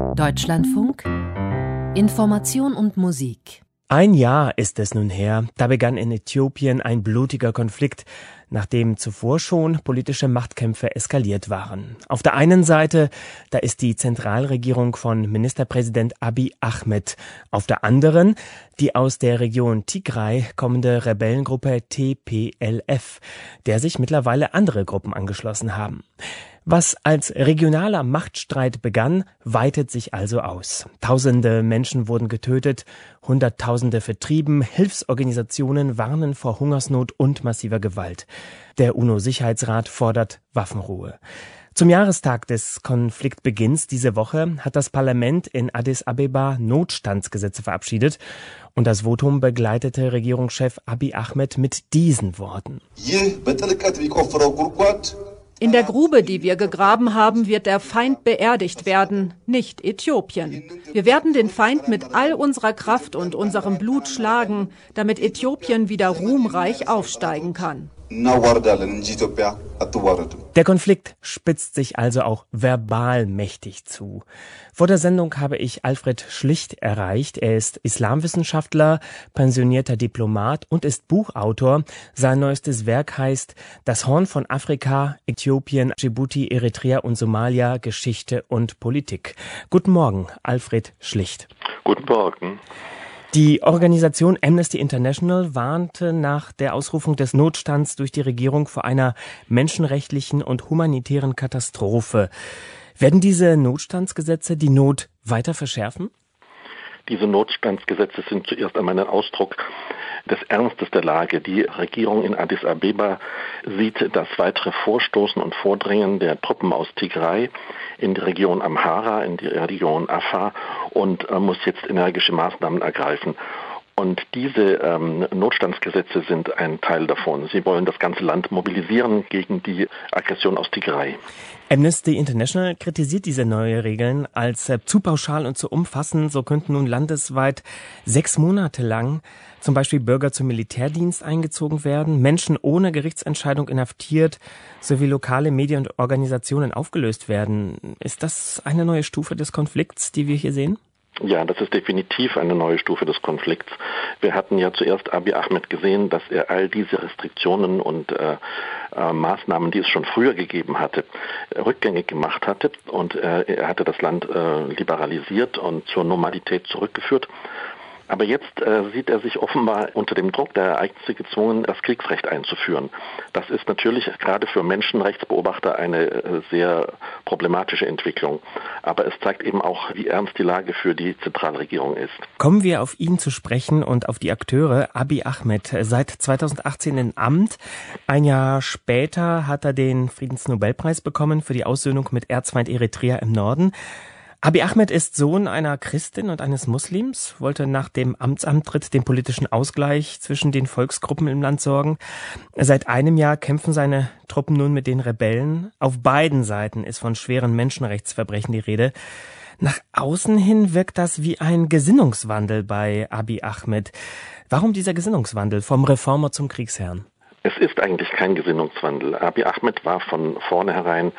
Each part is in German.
Deutschlandfunk Information und Musik ein Jahr ist es nun her, da begann in Äthiopien ein blutiger Konflikt, nachdem zuvor schon politische Machtkämpfe eskaliert waren. Auf der einen Seite, da ist die Zentralregierung von Ministerpräsident Abiy Ahmed, auf der anderen die aus der Region Tigray kommende Rebellengruppe TPLF, der sich mittlerweile andere Gruppen angeschlossen haben. Was als regionaler Machtstreit begann, weitet sich also aus. Tausende Menschen wurden getötet, Hunderttausende vertrieben, Hilfsorganisationen warnen vor Hungersnot und massiver Gewalt. Der UNO-Sicherheitsrat fordert Waffenruhe. Zum Jahrestag des Konfliktbeginns diese Woche hat das Parlament in Addis Abeba Notstandsgesetze verabschiedet und das Votum begleitete Regierungschef Abiy Ahmed mit diesen Worten. In der Grube, die wir gegraben haben, wird der Feind beerdigt werden, nicht Äthiopien. Wir werden den Feind mit all unserer Kraft und unserem Blut schlagen, damit Äthiopien wieder ruhmreich aufsteigen kann. Der Konflikt spitzt sich also auch verbal mächtig zu. Vor der Sendung habe ich Alfred Schlicht erreicht. Er ist Islamwissenschaftler, pensionierter Diplomat und ist Buchautor. Sein neuestes Werk heißt Das Horn von Afrika, Äthiopien, Djibouti, Eritrea und Somalia, Geschichte und Politik. Guten Morgen, Alfred Schlicht. Guten Morgen. Die Organisation Amnesty International warnte nach der Ausrufung des Notstands durch die Regierung vor einer menschenrechtlichen und humanitären Katastrophe. Werden diese Notstandsgesetze die Not weiter verschärfen? Diese Notstandsgesetze sind zuerst einmal ein Ausdruck des Ernstes der Lage. Die Regierung in Addis Abeba sieht das weitere Vorstoßen und Vordringen der Truppen aus Tigray in die Region Amhara, in die Region Afar und äh, muss jetzt energische Maßnahmen ergreifen. Und diese ähm, Notstandsgesetze sind ein Teil davon. Sie wollen das ganze Land mobilisieren gegen die Aggression aus Tigray. Amnesty International kritisiert diese neue Regeln als äh, zu pauschal und zu umfassend. So könnten nun landesweit sechs Monate lang zum Beispiel Bürger zum Militärdienst eingezogen werden, Menschen ohne Gerichtsentscheidung inhaftiert, sowie lokale Medien und Organisationen aufgelöst werden. Ist das eine neue Stufe des Konflikts, die wir hier sehen? Ja, das ist definitiv eine neue Stufe des Konflikts. Wir hatten ja zuerst Abiy Ahmed gesehen, dass er all diese Restriktionen und äh, äh, Maßnahmen, die es schon früher gegeben hatte, rückgängig gemacht hatte und äh, er hatte das Land äh, liberalisiert und zur Normalität zurückgeführt. Aber jetzt äh, sieht er sich offenbar unter dem Druck der Ereignisse gezwungen, das Kriegsrecht einzuführen. Das ist natürlich gerade für Menschenrechtsbeobachter eine äh, sehr problematische Entwicklung. Aber es zeigt eben auch, wie ernst die Lage für die Zentralregierung ist. Kommen wir auf ihn zu sprechen und auf die Akteure. Abiy Ahmed, seit 2018 in Amt. Ein Jahr später hat er den Friedensnobelpreis bekommen für die Aussöhnung mit Erzfeind Eritrea im Norden. Abiy Ahmed ist Sohn einer Christin und eines Muslims, wollte nach dem Amtsantritt den politischen Ausgleich zwischen den Volksgruppen im Land sorgen. Seit einem Jahr kämpfen seine Truppen nun mit den Rebellen. Auf beiden Seiten ist von schweren Menschenrechtsverbrechen die Rede. Nach außen hin wirkt das wie ein Gesinnungswandel bei Abiy Ahmed. Warum dieser Gesinnungswandel vom Reformer zum Kriegsherrn? Es ist eigentlich kein Gesinnungswandel. Abiy Ahmed war von vornherein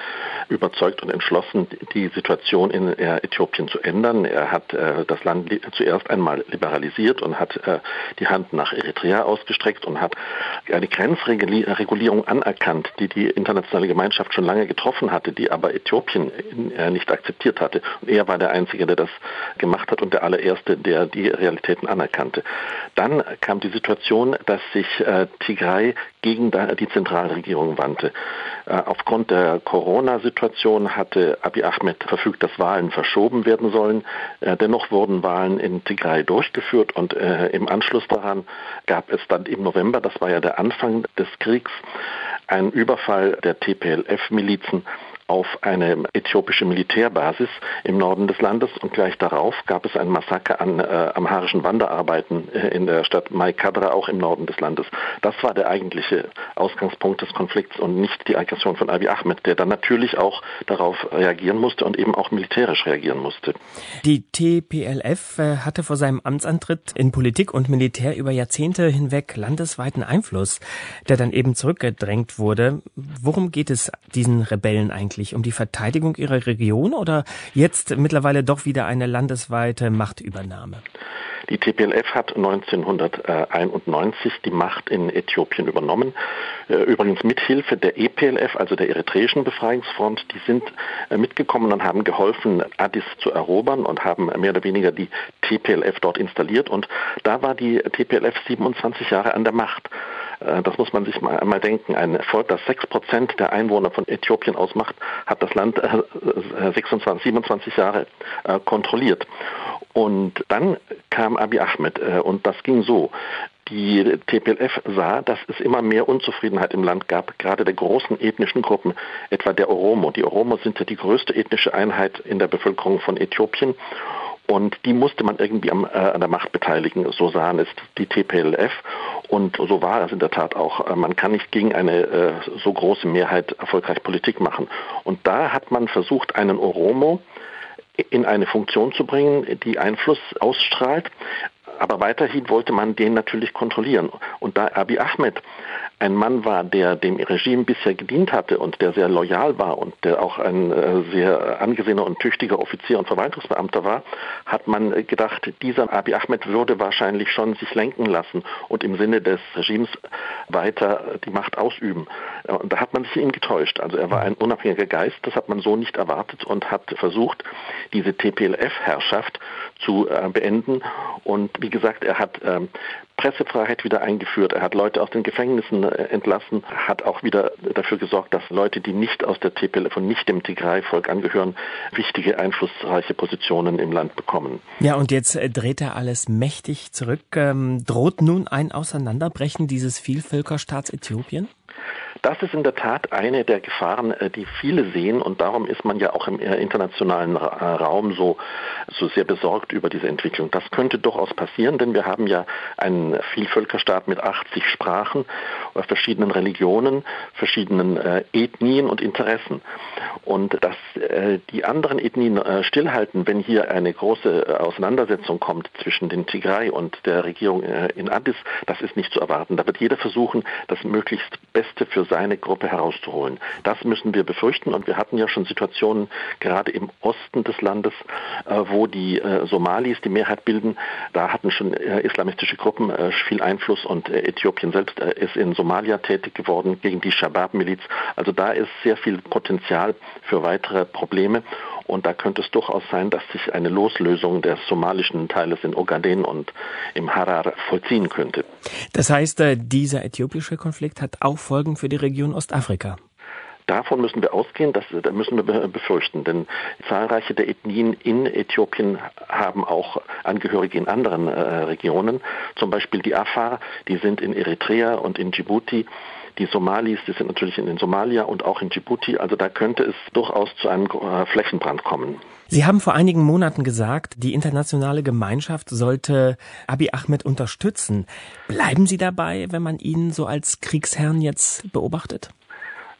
überzeugt und entschlossen, die Situation in äh, Äthiopien zu ändern. Er hat äh, das Land zuerst einmal liberalisiert und hat äh, die Hand nach Eritrea ausgestreckt und hat eine Grenzregulierung anerkannt, die die internationale Gemeinschaft schon lange getroffen hatte, die aber Äthiopien nicht akzeptiert hatte. Und er war der Einzige, der das gemacht hat und der allererste, der die Realitäten anerkannte. Dann kam die Situation, dass sich Tigray gegen die Zentralregierung wandte. Äh, aufgrund der Corona-Situation hatte Abiy Ahmed verfügt, dass Wahlen verschoben werden sollen. Äh, dennoch wurden Wahlen in Tigray durchgeführt und äh, im Anschluss daran gab es dann im November, das war ja der Anfang des Kriegs, einen Überfall der TPLF-Milizen auf eine äthiopische Militärbasis im Norden des Landes und gleich darauf gab es ein Massaker an äh, amharischen Wanderarbeiten äh, in der Stadt Maikadra, auch im Norden des Landes. Das war der eigentliche Ausgangspunkt des Konflikts und nicht die Aggression von Abiy Ahmed, der dann natürlich auch darauf reagieren musste und eben auch militärisch reagieren musste. Die TPLF äh, hatte vor seinem Amtsantritt in Politik und Militär über Jahrzehnte hinweg landesweiten Einfluss, der dann eben zurückgedrängt wurde. Worum geht es diesen Rebellen eigentlich? Eigentlich? Um die Verteidigung ihrer Region oder jetzt mittlerweile doch wieder eine landesweite Machtübernahme? Die TPLF hat 1991 die Macht in Äthiopien übernommen. Äh, übrigens mit Hilfe der EPLF, also der Eritreischen Befreiungsfront. Die sind äh, mitgekommen und haben geholfen, Addis zu erobern und haben mehr oder weniger die TPLF dort installiert. Und da war die TPLF 27 Jahre an der Macht. Äh, das muss man sich mal einmal denken. Ein Volk, das 6 Prozent der Einwohner von Äthiopien ausmacht, hat das Land 26, 27 Jahre kontrolliert. Und dann kam Abiy Ahmed und das ging so. Die TPLF sah, dass es immer mehr Unzufriedenheit im Land gab, gerade der großen ethnischen Gruppen, etwa der Oromo. Die Oromo sind ja die größte ethnische Einheit in der Bevölkerung von Äthiopien. Und die musste man irgendwie am, äh, an der Macht beteiligen. So sahen es die TPLF. Und so war es in der Tat auch. Äh, man kann nicht gegen eine äh, so große Mehrheit erfolgreich Politik machen. Und da hat man versucht, einen Oromo in eine Funktion zu bringen, die Einfluss ausstrahlt, aber weiterhin wollte man den natürlich kontrollieren. Und da Abiy Ahmed ein Mann war, der dem Regime bisher gedient hatte und der sehr loyal war und der auch ein äh, sehr angesehener und tüchtiger Offizier und Verwaltungsbeamter war, hat man gedacht, dieser Abiy Ahmed würde wahrscheinlich schon sich lenken lassen und im Sinne des Regimes weiter die Macht ausüben. Und da hat man sich ihm getäuscht. Also er war ein unabhängiger Geist, das hat man so nicht erwartet und hat versucht, diese TPLF-Herrschaft zu äh, beenden. Und wie gesagt, er hat ähm, Pressefreiheit wieder eingeführt. Er hat Leute aus den Gefängnissen äh, entlassen, hat auch wieder dafür gesorgt, dass Leute, die nicht aus der TPLF und nicht dem Tigray-Volk angehören, wichtige, einflussreiche Positionen im Land bekommen. Ja, und jetzt äh, dreht er alles mächtig zurück. Ähm, droht nun ein Auseinanderbrechen dieses Vielvölkerstaats Äthiopien? Das ist in der Tat eine der Gefahren, äh, die viele sehen und darum ist man ja auch im äh, internationalen äh, Raum so, so sehr besorgt über diese Entwicklung. Das könnte durchaus passieren, denn wir haben ja einen Vielvölkerstaat mit 80 Sprachen, verschiedenen Religionen, verschiedenen Ethnien und Interessen. Und dass die anderen Ethnien stillhalten, wenn hier eine große Auseinandersetzung kommt zwischen den Tigray und der Regierung in Addis, das ist nicht zu erwarten. Da wird jeder versuchen, das möglichst Beste für seine Gruppe herauszuholen. Das müssen wir befürchten und wir hatten ja schon Situationen gerade im Osten des Landes, äh, wo die äh, Somalis die Mehrheit bilden. Da hatten schon äh, islamistische Gruppen viel Einfluss und Äthiopien selbst ist in Somalia tätig geworden gegen die Shabab-Miliz. Also da ist sehr viel Potenzial für weitere Probleme. Und da könnte es durchaus sein, dass sich eine Loslösung des somalischen Teiles in Ogaden und im Harar vollziehen könnte. Das heißt, dieser äthiopische Konflikt hat auch Folgen für die Region Ostafrika. Davon müssen wir ausgehen, das müssen wir befürchten, denn zahlreiche der Ethnien in Äthiopien haben auch Angehörige in anderen äh, Regionen, zum Beispiel die Afar, die sind in Eritrea und in Djibouti die Somalis, die sind natürlich in Somalia und auch in Djibouti. Also da könnte es durchaus zu einem äh, Flächenbrand kommen. Sie haben vor einigen Monaten gesagt, die internationale Gemeinschaft sollte Abiy Ahmed unterstützen. Bleiben Sie dabei, wenn man ihn so als Kriegsherrn jetzt beobachtet?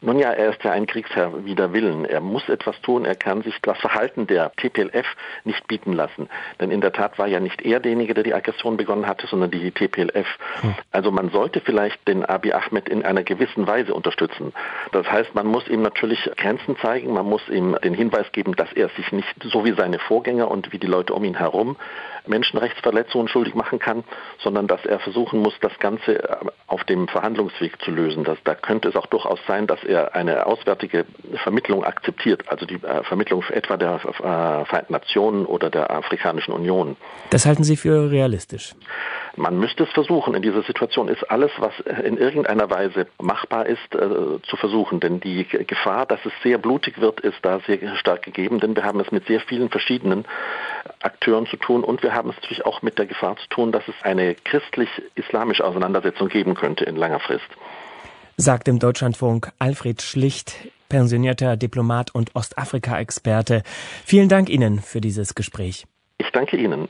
Nun ja, er ist ja ein Kriegsherr wider Willen. Er muss etwas tun. Er kann sich das Verhalten der TPLF nicht bieten lassen. Denn in der Tat war ja nicht er derjenige, der die Aggression begonnen hatte, sondern die TPLF. Hm. Also man sollte vielleicht den Abiy Ahmed in einer gewissen Weise unterstützen. Das heißt, man muss ihm natürlich Grenzen zeigen. Man muss ihm den Hinweis geben, dass er sich nicht so wie seine Vorgänger und wie die Leute um ihn herum Menschenrechtsverletzungen schuldig machen kann, sondern dass er versuchen muss, das Ganze äh, auf dem Verhandlungsweg zu lösen. Das, da könnte es auch durchaus sein, dass er eine auswärtige Vermittlung akzeptiert, also die äh, Vermittlung etwa der äh, Vereinten Nationen oder der Afrikanischen Union. Das halten Sie für realistisch? Man müsste es versuchen. In dieser Situation ist alles, was in irgendeiner Weise machbar ist, zu versuchen. Denn die Gefahr, dass es sehr blutig wird, ist da sehr stark gegeben. Denn wir haben es mit sehr vielen verschiedenen Akteuren zu tun und wir haben es natürlich auch mit der Gefahr zu tun, dass es eine christlich-islamische Auseinandersetzung geben könnte in langer Frist. Sagt im Deutschlandfunk Alfred Schlicht, pensionierter Diplomat und Ostafrika-Experte. Vielen Dank Ihnen für dieses Gespräch. Ich danke Ihnen.